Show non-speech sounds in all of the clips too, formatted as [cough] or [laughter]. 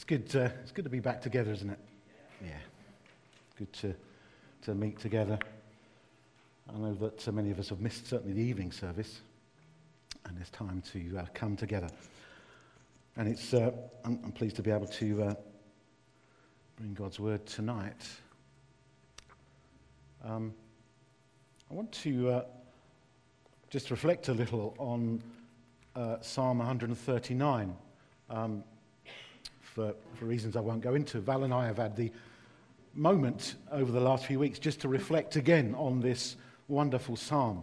It's good, uh, it's good to be back together, isn't it? Yeah. Good to, to meet together. I know that uh, many of us have missed certainly the evening service, and it's time to uh, come together. And it's, uh, I'm, I'm, pleased to be able to uh, bring God's word tonight. Um, I want to uh, just reflect a little on Psalm 139. Um, for, for reasons I won't go into, Val and I have had the moment over the last few weeks just to reflect again on this wonderful psalm.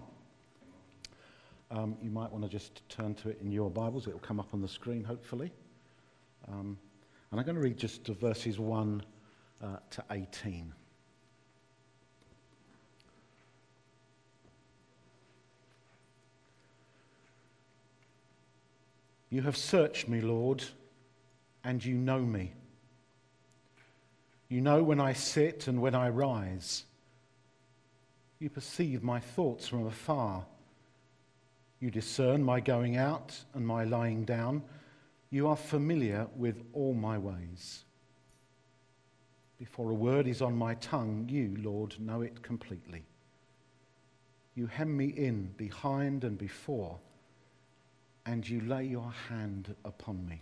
Um, you might want to just turn to it in your Bibles. It will come up on the screen, hopefully. Um, and I'm going to read just verses 1 uh, to 18. You have searched me, Lord and you know me. You know when I sit and when I rise. You perceive my thoughts from afar. You discern my going out and my lying down. You are familiar with all my ways. Before a word is on my tongue, you, Lord, know it completely. You hem me in behind and before, and you lay your hand upon me.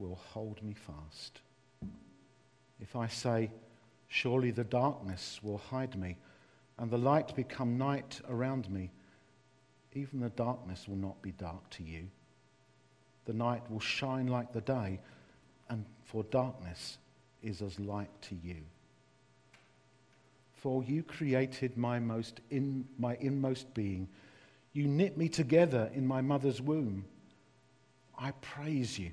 will hold me fast. If I say, Surely the darkness will hide me, and the light become night around me, even the darkness will not be dark to you. The night will shine like the day, and for darkness is as light to you. For you created my, most in, my inmost being. You knit me together in my mother's womb. I praise you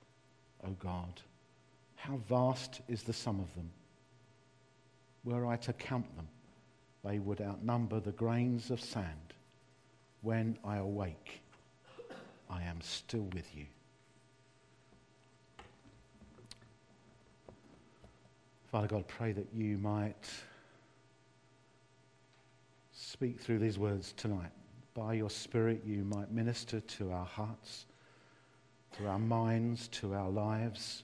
O God. How vast is the sum of them. Were I to count them, they would outnumber the grains of sand. When I awake, I am still with you. Father God, pray that you might speak through these words tonight. By your Spirit, you might minister to our hearts to our minds, to our lives.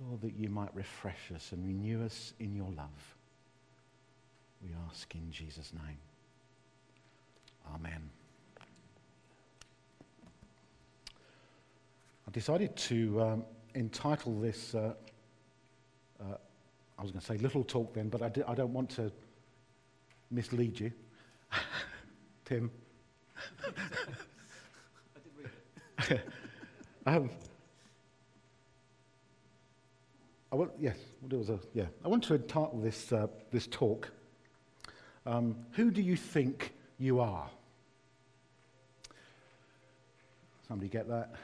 Lord, that you might refresh us and renew us in your love. We ask in Jesus' name. Amen. I decided to um, entitle this, uh, uh, I was going to say little talk then, but I, di- I don't want to mislead you. [laughs] Tim. [laughs] [laughs] um, I want, yes, was a, yeah. I want to entitle this, uh, this talk, um, Who Do You Think You Are? Somebody get that?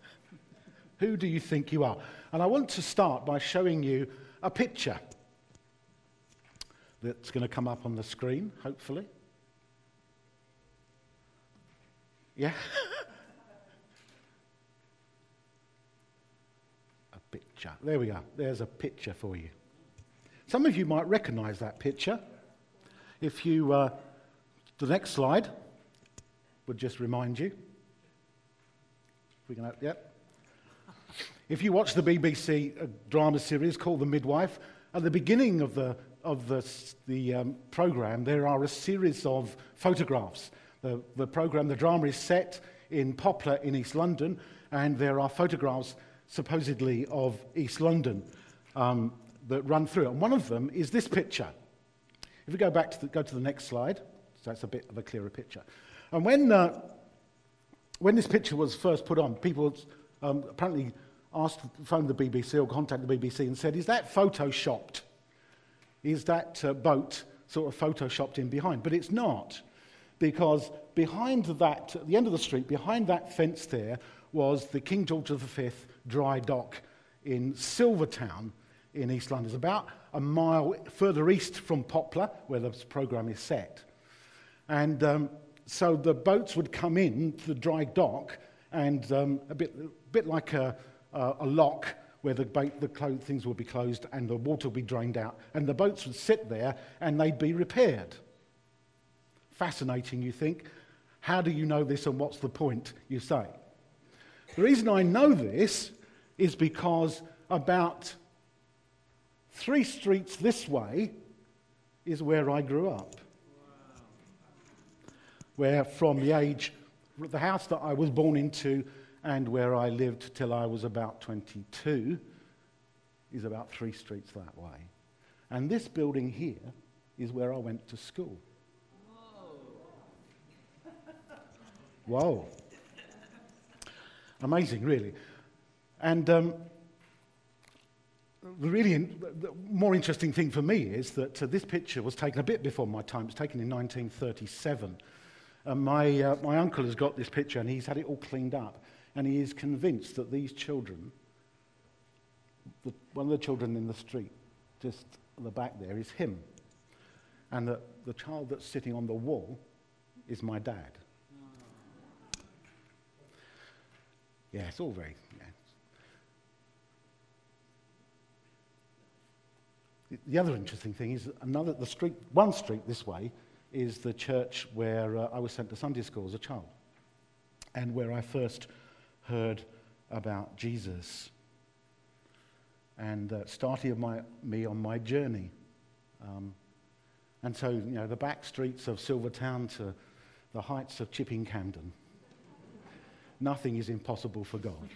[laughs] Who do you think you are? And I want to start by showing you a picture that's going to come up on the screen, hopefully. Yeah? [laughs] picture. There we go. There's a picture for you. Some of you might recognize that picture. If you, uh, the next slide would just remind you. If we can, yep. If you watch the BBC uh, drama series called The Midwife, at the beginning of the, of the, the um, program, there are a series of photographs. The, the program, the drama is set in Poplar in East London, and there are photographs supposedly of East London, um, that run through. It. And one of them is this picture. If we go back to the, go to the next slide, so that's a bit of a clearer picture. And when, uh, when this picture was first put on, people um, apparently asked, phoned the BBC or contacted the BBC and said, Is that photoshopped? Is that uh, boat sort of photoshopped in behind? But it's not, because behind that, at the end of the street, behind that fence there, was the King George V dry dock in Silvertown in East London. It's about a mile further east from Poplar, where the programme is set. And um, so the boats would come in to the dry dock, and um, a, bit, a bit like a, a, a lock where the, boat, the clo- things would be closed and the water would be drained out, and the boats would sit there and they'd be repaired. Fascinating, you think. How do you know this and what's the point, you say? The reason I know this is because about three streets this way is where I grew up. Where from the age, the house that I was born into and where I lived till I was about 22 is about three streets that way. And this building here is where I went to school. Whoa. Amazing, really. And um, the really the more interesting thing for me is that uh, this picture was taken a bit before my time. It was taken in 1937. And my, uh, my uncle has got this picture and he's had it all cleaned up. And he is convinced that these children, the, one of the children in the street, just at the back there, is him. And that the child that's sitting on the wall is my dad. Yeah, it's all very. Yeah. The other interesting thing is another the street, one street this way, is the church where uh, I was sent to Sunday school as a child, and where I first heard about Jesus, and uh, started my, me on my journey. Um, and so, you know, the back streets of Silvertown to the heights of Chipping Campden nothing is impossible for God.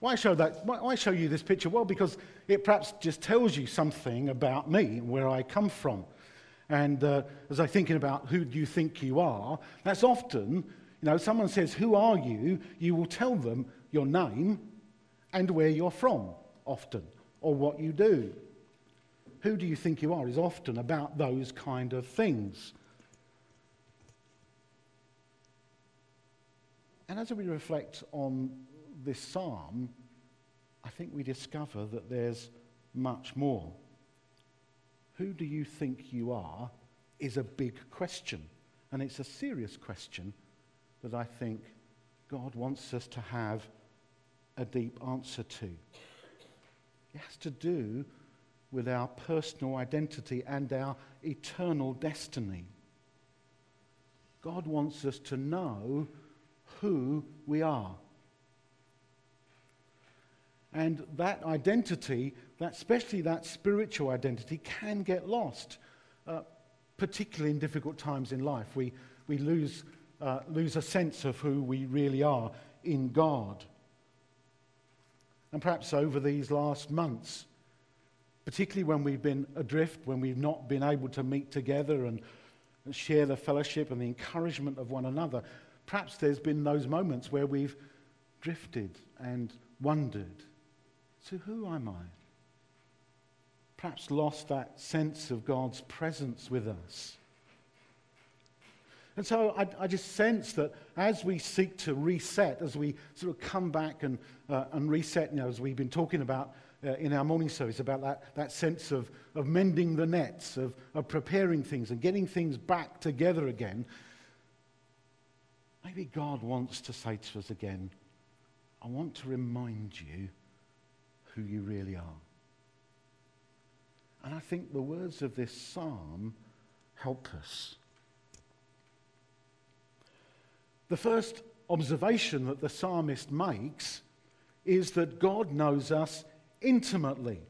why show that? Why show you this picture? Well, because it perhaps just tells you something about me, where I come from. And uh, as I'm thinking about who do you think you are, that's often, you know, someone says, Who are you? You will tell them your name and where you're from, often, or what you do. Who do you think you are is often about those kind of things. And as we reflect on this psalm, I think we discover that there's much more. Who do you think you are is a big question. And it's a serious question that I think God wants us to have a deep answer to. It has to do with our personal identity and our eternal destiny. God wants us to know who we are. And that identity, that, especially that spiritual identity, can get lost, uh, particularly in difficult times in life. We, we lose, uh, lose a sense of who we really are in God. And perhaps over these last months, particularly when we've been adrift, when we've not been able to meet together and share the fellowship and the encouragement of one another, Perhaps there's been those moments where we've drifted and wondered so, who am I? Perhaps lost that sense of God's presence with us. And so I, I, just sense that as we seek to reset, as we sort of come back and, uh, and reset, you know, as we've been talking about uh, in our morning service, about that, that sense of, of mending the nets, of, of preparing things and getting things back together again, Maybe God wants to say to us again, I want to remind you who you really are. And I think the words of this psalm help us. The first observation that the psalmist makes is that God knows us intimately.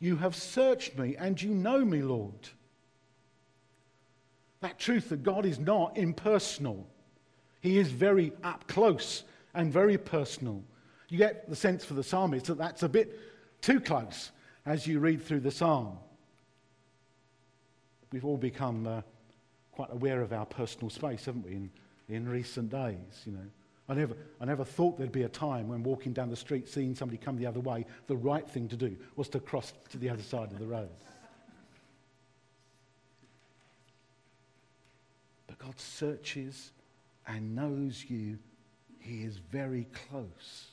You have searched me and you know me, Lord. That truth that God is not impersonal. He is very up close and very personal. You get the sense for the psalmist that that's a bit too close as you read through the psalm. We've all become uh, quite aware of our personal space, haven't we, in, in recent days, you know. I never, I never thought there'd be a time when walking down the street, seeing somebody come the other way, the right thing to do was to cross to the other side of the road. But God searches and knows you. He is very close.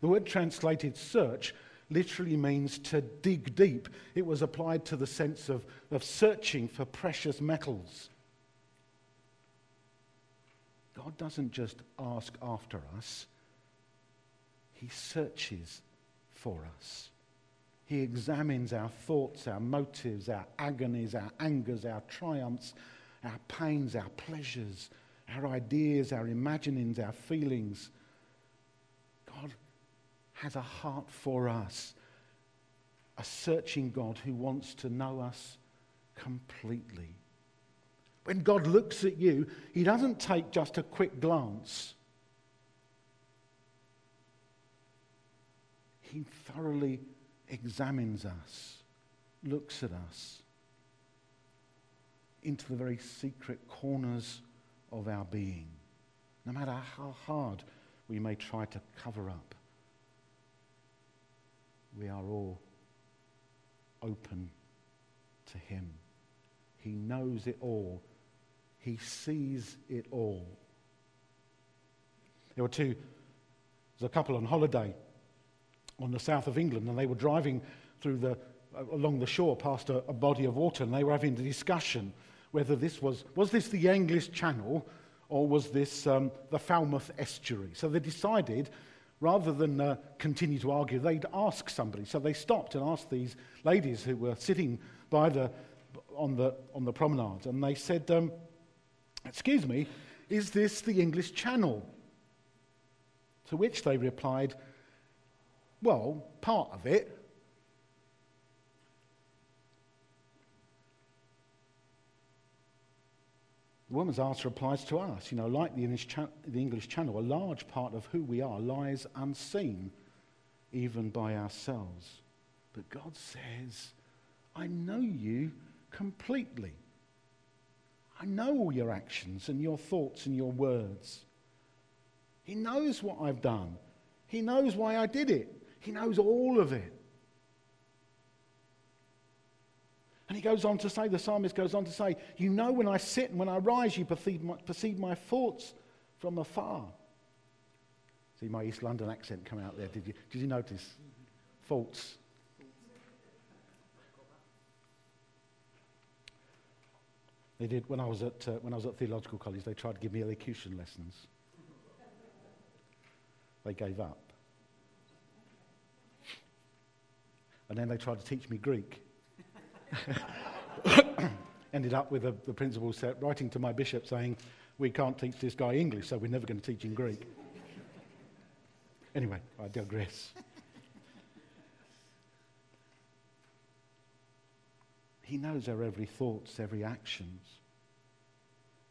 The word translated search literally means to dig deep. It was applied to the sense of, of searching for precious metals. God doesn't just ask after us, He searches for us. He examines our thoughts, our motives, our agonies, our angers, our triumphs, our pains, our pleasures, our ideas, our imaginings, our feelings. God has a heart for us, a searching God who wants to know us completely. When God looks at you, He doesn't take just a quick glance. He thoroughly examines us, looks at us into the very secret corners of our being, no matter how hard we may try to cover up. We are all open to Him. He knows it all he sees it all. There were two, there was a couple on holiday on the south of England, and they were driving through the, along the shore past a, a body of water, and they were having a discussion whether this was, was this the English Channel or was this um, the Falmouth estuary. So they decided, rather than uh, continue to argue, they'd ask somebody. So they stopped and asked these ladies who were sitting by the, on, the, on the promenade, and they said, um, Excuse me, is this the English Channel? To which they replied, Well, part of it. The woman's answer applies to us. You know, like the English, cha- the English Channel, a large part of who we are lies unseen, even by ourselves. But God says, I know you completely. I know all your actions and your thoughts and your words. He knows what I've done. He knows why I did it. He knows all of it. And he goes on to say, the psalmist goes on to say, You know when I sit and when I rise, you perceive my, perceive my thoughts from afar. See my East London accent come out there, did you? Did you notice? Faults. They did, when I was at, uh, when I was at theological college, they tried to give me elocution lessons. They gave up. And then they tried to teach me Greek. [coughs] Ended up with a, the principal set writing to my bishop saying, We can't teach this guy English, so we're never going to teach him Greek. anyway, I digress. He knows our every thoughts, every actions.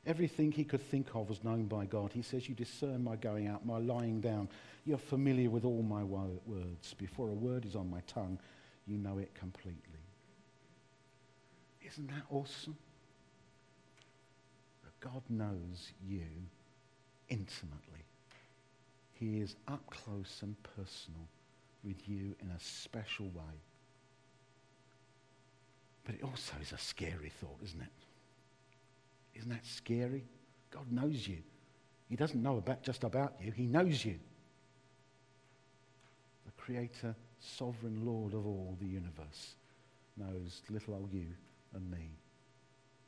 Everything he could think of was known by God. He says, You discern my going out, my lying down. You're familiar with all my words. Before a word is on my tongue, you know it completely. Isn't that awesome? That God knows you intimately. He is up close and personal with you in a special way. But it also is a scary thought, isn't it? Isn't that scary? God knows you. He doesn't know about, just about you, He knows you. The Creator, Sovereign Lord of all the universe, knows little old you and me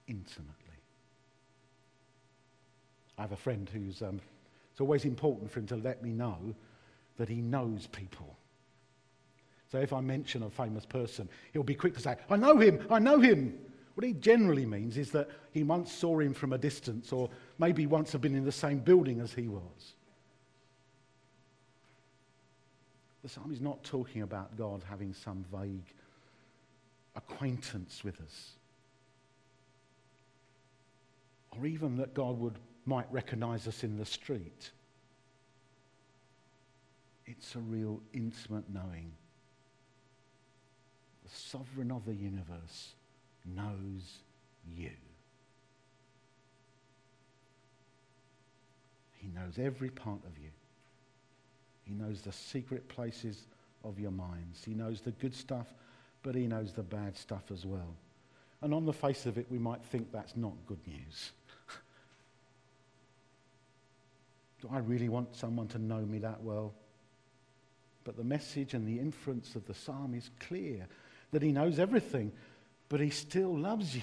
intimately. I have a friend who's, um, it's always important for him to let me know that he knows people. So if I mention a famous person, he'll be quick to say, I know him, I know him. What he generally means is that he once saw him from a distance, or maybe once have been in the same building as he was. The psalm is not talking about God having some vague acquaintance with us, or even that God would might recognize us in the street. It's a real intimate knowing. The sovereign of the universe knows you. He knows every part of you. He knows the secret places of your minds. He knows the good stuff, but he knows the bad stuff as well. And on the face of it, we might think that's not good news. [laughs] Do I really want someone to know me that well? But the message and the inference of the psalm is clear that he knows everything, but he still loves you.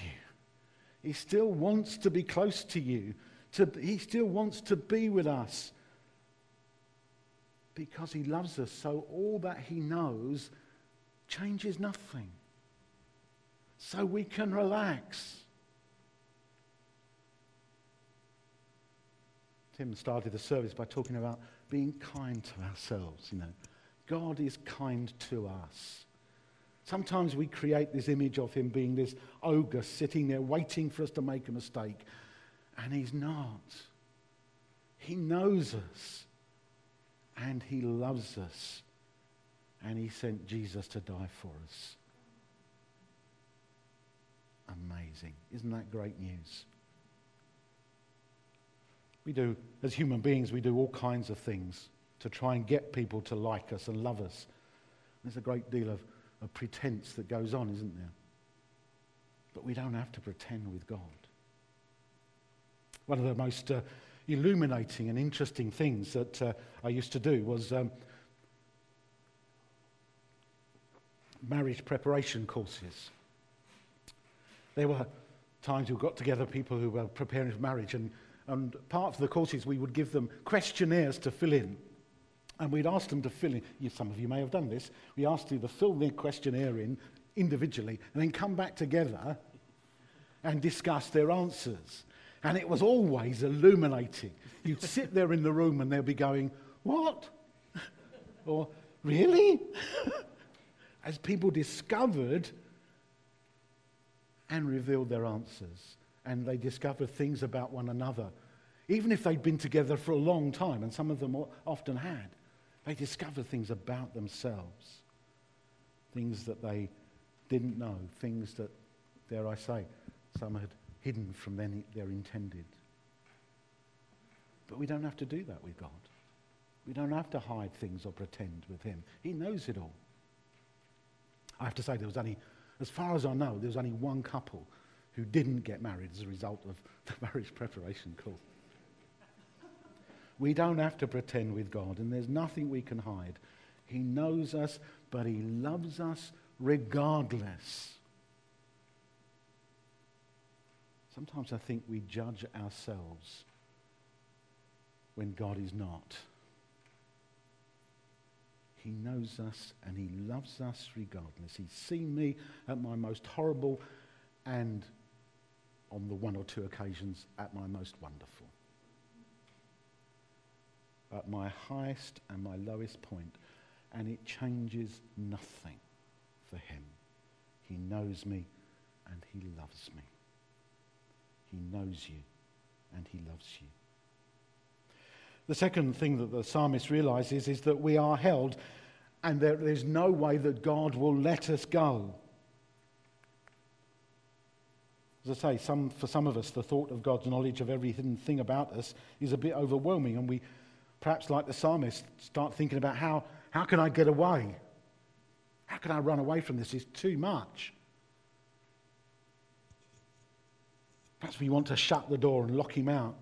He still wants to be close to you. To, he still wants to be with us because he loves us. So all that he knows changes nothing. So we can relax. Tim started the service by talking about being kind to ourselves, you know. God is kind to us. Sometimes we create this image of him being this ogre sitting there waiting for us to make a mistake. And he's not. He knows us. And he loves us. And he sent Jesus to die for us. Amazing. Isn't that great news? We do, as human beings, we do all kinds of things to try and get people to like us and love us. There's a great deal of, of pretense that goes on, isn't there? But we don't have to pretend with God. One of the most uh, illuminating and interesting things that uh, I used to do was um, marriage preparation courses. There were times we got together people who were preparing for marriage, and, and part of the courses we would give them questionnaires to fill in. And we'd ask them to fill in, some of you may have done this, we asked you to fill the questionnaire in individually and then come back together and discuss their answers. And it was always illuminating. You'd [laughs] sit there in the room and they'd be going, What? [laughs] or, Really? [laughs] As people discovered and revealed their answers, and they discovered things about one another. Even if they'd been together for a long time, and some of them often had, they discovered things about themselves, things that they didn't know, things that, dare I say, some had hidden from their, intended. But we don't have to do that with God. We don't have to hide things or pretend with Him. He knows it all. I have to say, there was only, as far as I know, there was only one couple who didn't get married as a result of the [laughs] marriage preparation course. We don't have to pretend with God, and there's nothing we can hide. He knows us, but He loves us regardless. Sometimes I think we judge ourselves when God is not. He knows us and He loves us regardless. He's seen me at my most horrible and on the one or two occasions at my most wonderful. At my highest and my lowest point, and it changes nothing for Him. He knows me and He loves me. He knows you and he loves you. The second thing that the psalmist realizes is that we are held and there's no way that God will let us go. As I say, some, for some of us, the thought of God's knowledge of every hidden thing about us is a bit overwhelming, and we, perhaps like the psalmist, start thinking about how, how can I get away? How can I run away from this? It's too much. Perhaps we want to shut the door and lock him out.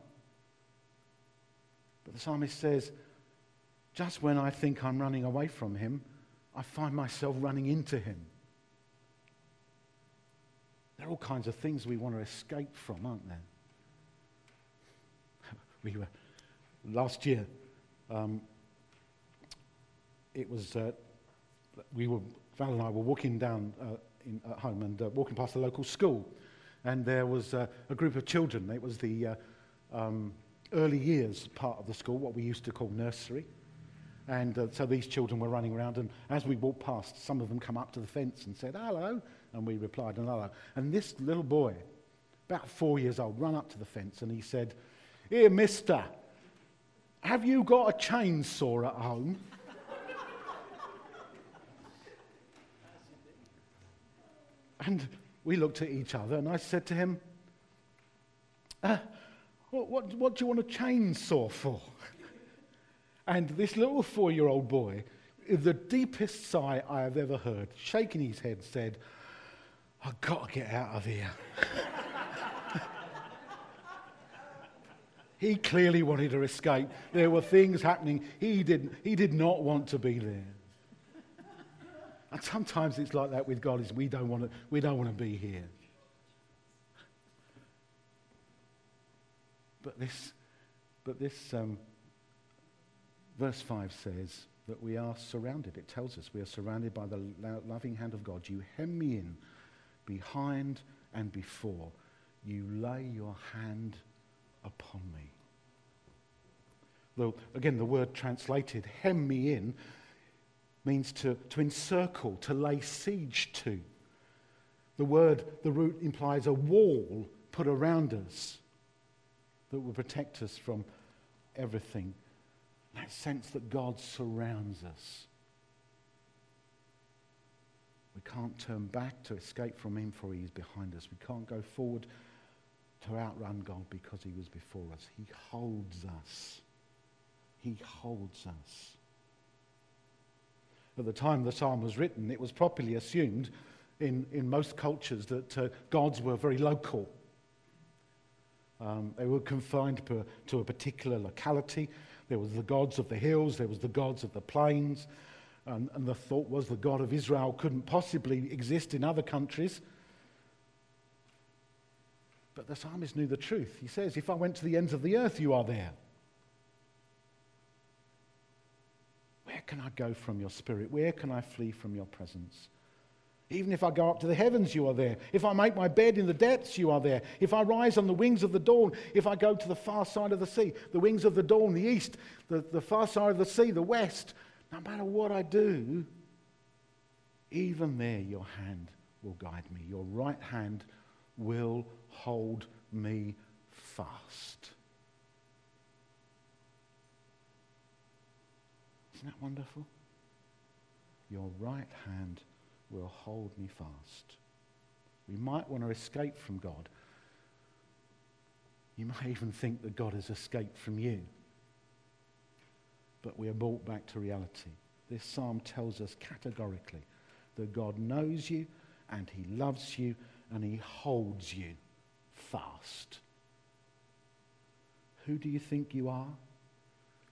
But the psalmist says, just when I think I'm running away from him, I find myself running into him. There are all kinds of things we want to escape from, aren't there? [laughs] we were last year. Um, it was uh, we were Val and I were walking down uh, in, at home and uh, walking past the local school, and there was uh, a group of children. It was the uh, um, early years part of the school, what we used to call nursery. And uh, so these children were running around, and as we walked past, some of them come up to the fence and said, hello, and we replied, hello. And this little boy, about four years old, ran up to the fence and he said, Here, mister, have you got a chainsaw at home? and we looked at each other, and I said to him, uh, what, what, what do you want a chainsaw for? and this little four year old boy, the deepest sigh I have ever heard, shaking his head, said, I've got to get out of here. [laughs] he clearly wanted to escape. There were things happening. He, didn't, he did not want to be there. And sometimes it's like that with God, is we don't want to, we don't want to be here. But this, but this um, verse 5 says that we are surrounded. It tells us we are surrounded by the loving hand of God. You hem me in behind and before. You lay your hand upon me. Though, again, the word translated, hem me in, means to, to encircle, to lay siege to. The word, the root implies a wall put around us that will protect us from everything. That sense that God surrounds us. We can't turn back to escape from Him, for He is behind us. We can't go forward to outrun God because He was before us. He holds us. He holds us. At the time the psalm was written, it was properly assumed in, in most cultures that uh, gods were very local. Um, they were confined to, to a particular locality. There was the gods of the hills, there was the gods of the plains, and, and the thought was the God of Israel couldn't possibly exist in other countries. But the psalmist knew the truth. He says, If I went to the ends of the earth, you are there. Where can I go from your spirit? Where can I flee from your presence? Even if I go up to the heavens, you are there. If I make my bed in the depths, you are there. If I rise on the wings of the dawn, if I go to the far side of the sea, the wings of the dawn, the east, the, the far side of the sea, the west, no matter what I do, even there your hand will guide me. Your right hand will hold me fast. Isn't that wonderful? Your right hand will hold me fast. We might want to escape from God. You might even think that God has escaped from you. But we are brought back to reality. This psalm tells us categorically that God knows you and he loves you and he holds you fast. Who do you think you are?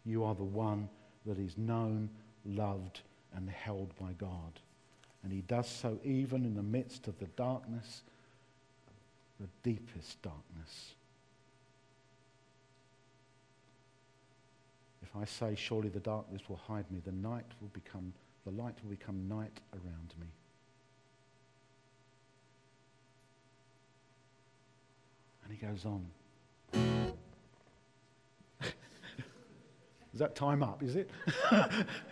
You are the one that is known, loved, and held by God. And he does so even in the midst of the darkness, the deepest darkness. If I say, surely the darkness will hide me, the night will become, the light will become night around me. And he goes on. [laughs] is that time up, is it? [laughs]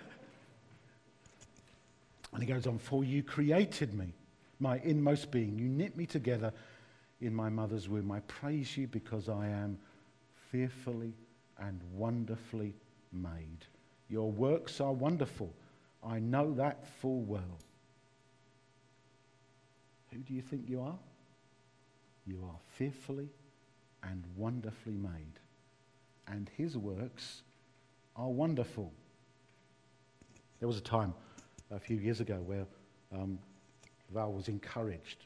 And he goes on, For you created me, my inmost being. You knit me together in my mother's womb. I praise you because I am fearfully and wonderfully made. Your works are wonderful. I know that full well. Who do you think you are? You are fearfully and wonderfully made. And his works are wonderful. There was a time a few years ago where um, Val was encouraged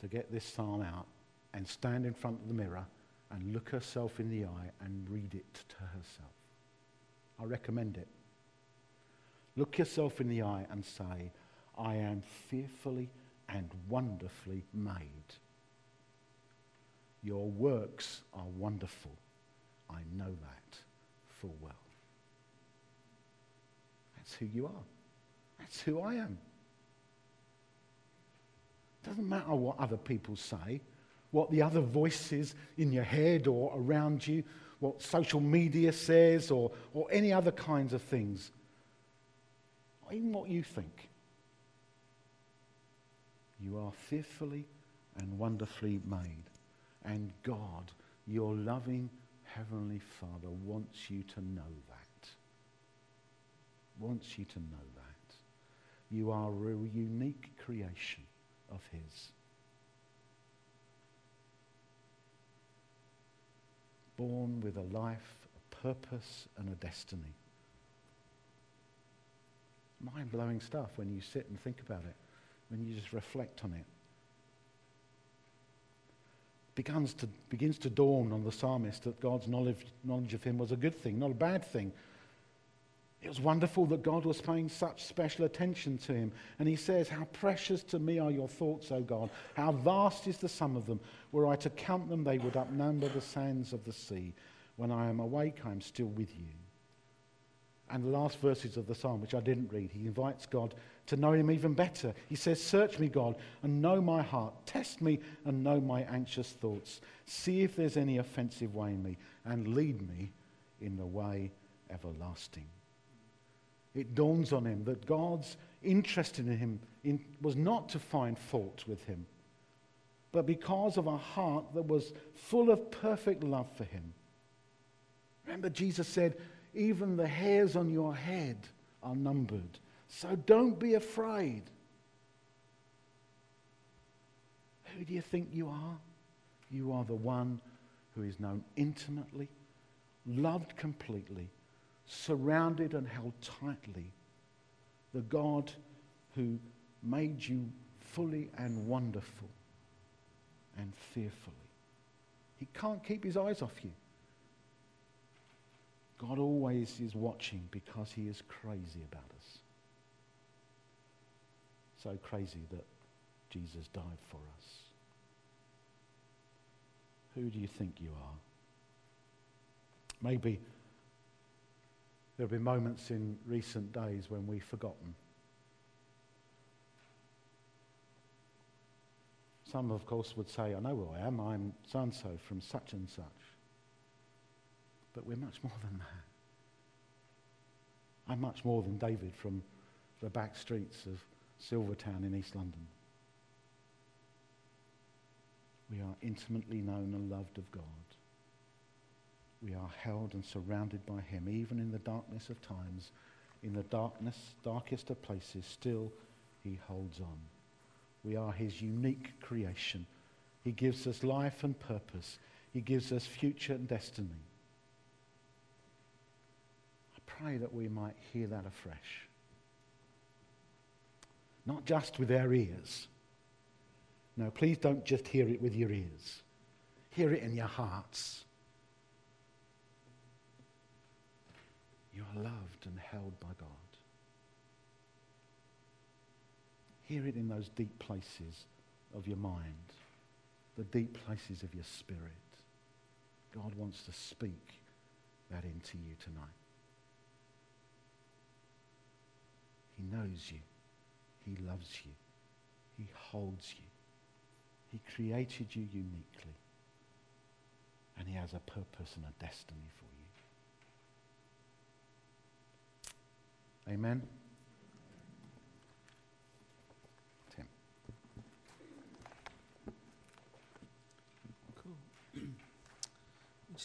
to get this psalm out and stand in front of the mirror and look herself in the eye and read it to herself. I recommend it. Look yourself in the eye and say, I am fearfully and wonderfully made. Your works are wonderful. I know that full well. That's who you are. That's who I am. Doesn't matter what other people say, what the other voices in your head or around you, what social media says, or, or any other kinds of things. Or even what you think. You are fearfully and wonderfully made. And God Your loving Heavenly Father wants you to know. Wants you to know that. You are a unique creation of His. Born with a life, a purpose, and a destiny. Mind blowing stuff when you sit and think about it, when you just reflect on it begins to, begins to dawn on the psalmist that God's knowledge, knowledge of him was a good thing, not a bad thing. It was wonderful that God was paying such special attention to him. And he says, How precious to me are your thoughts, O God. How vast is the sum of them. Were I to count them, they would outnumber the sands of the sea. When I am awake, I am still with you. And the last verses of the psalm, which I didn't read, he invites God to know him even better. He says, Search me, God, and know my heart. Test me and know my anxious thoughts. See if there's any offensive way in me, and lead me in the way everlasting. It dawns on him that God's interest in him in, was not to find fault with him, but because of a heart that was full of perfect love for him. Remember, Jesus said, Even the hairs on your head are numbered. So don't be afraid. Who do you think you are? You are the one who is known intimately, loved completely, surrounded and held tightly. The God who made you fully and wonderful and fearfully. He can't keep his eyes off you. God always is watching because he is crazy about us so crazy that Jesus died for us. Who do you think you are? Maybe there have been moments in recent days when we've forgotten. Some, of course, would say, I know who I am. I'm so and so from such and such. But we're much more than that. I'm much more than David from the back streets of Silvertown in East London. We are intimately known and loved of God. We are held and surrounded by him, even in the darkness of times, in the darkness, darkest of places, still he holds on. We are his unique creation. He gives us life and purpose. He gives us future and destiny. I pray that we might hear that afresh not just with our ears. No, please don't just hear it with your ears. Hear it in your hearts. You are loved and held by God. Hear it in those deep places of your mind, the deep places of your spirit. God wants to speak that into you tonight. He knows you. He loves you. He holds you. He created you uniquely. And He has a purpose and a destiny for you. Amen.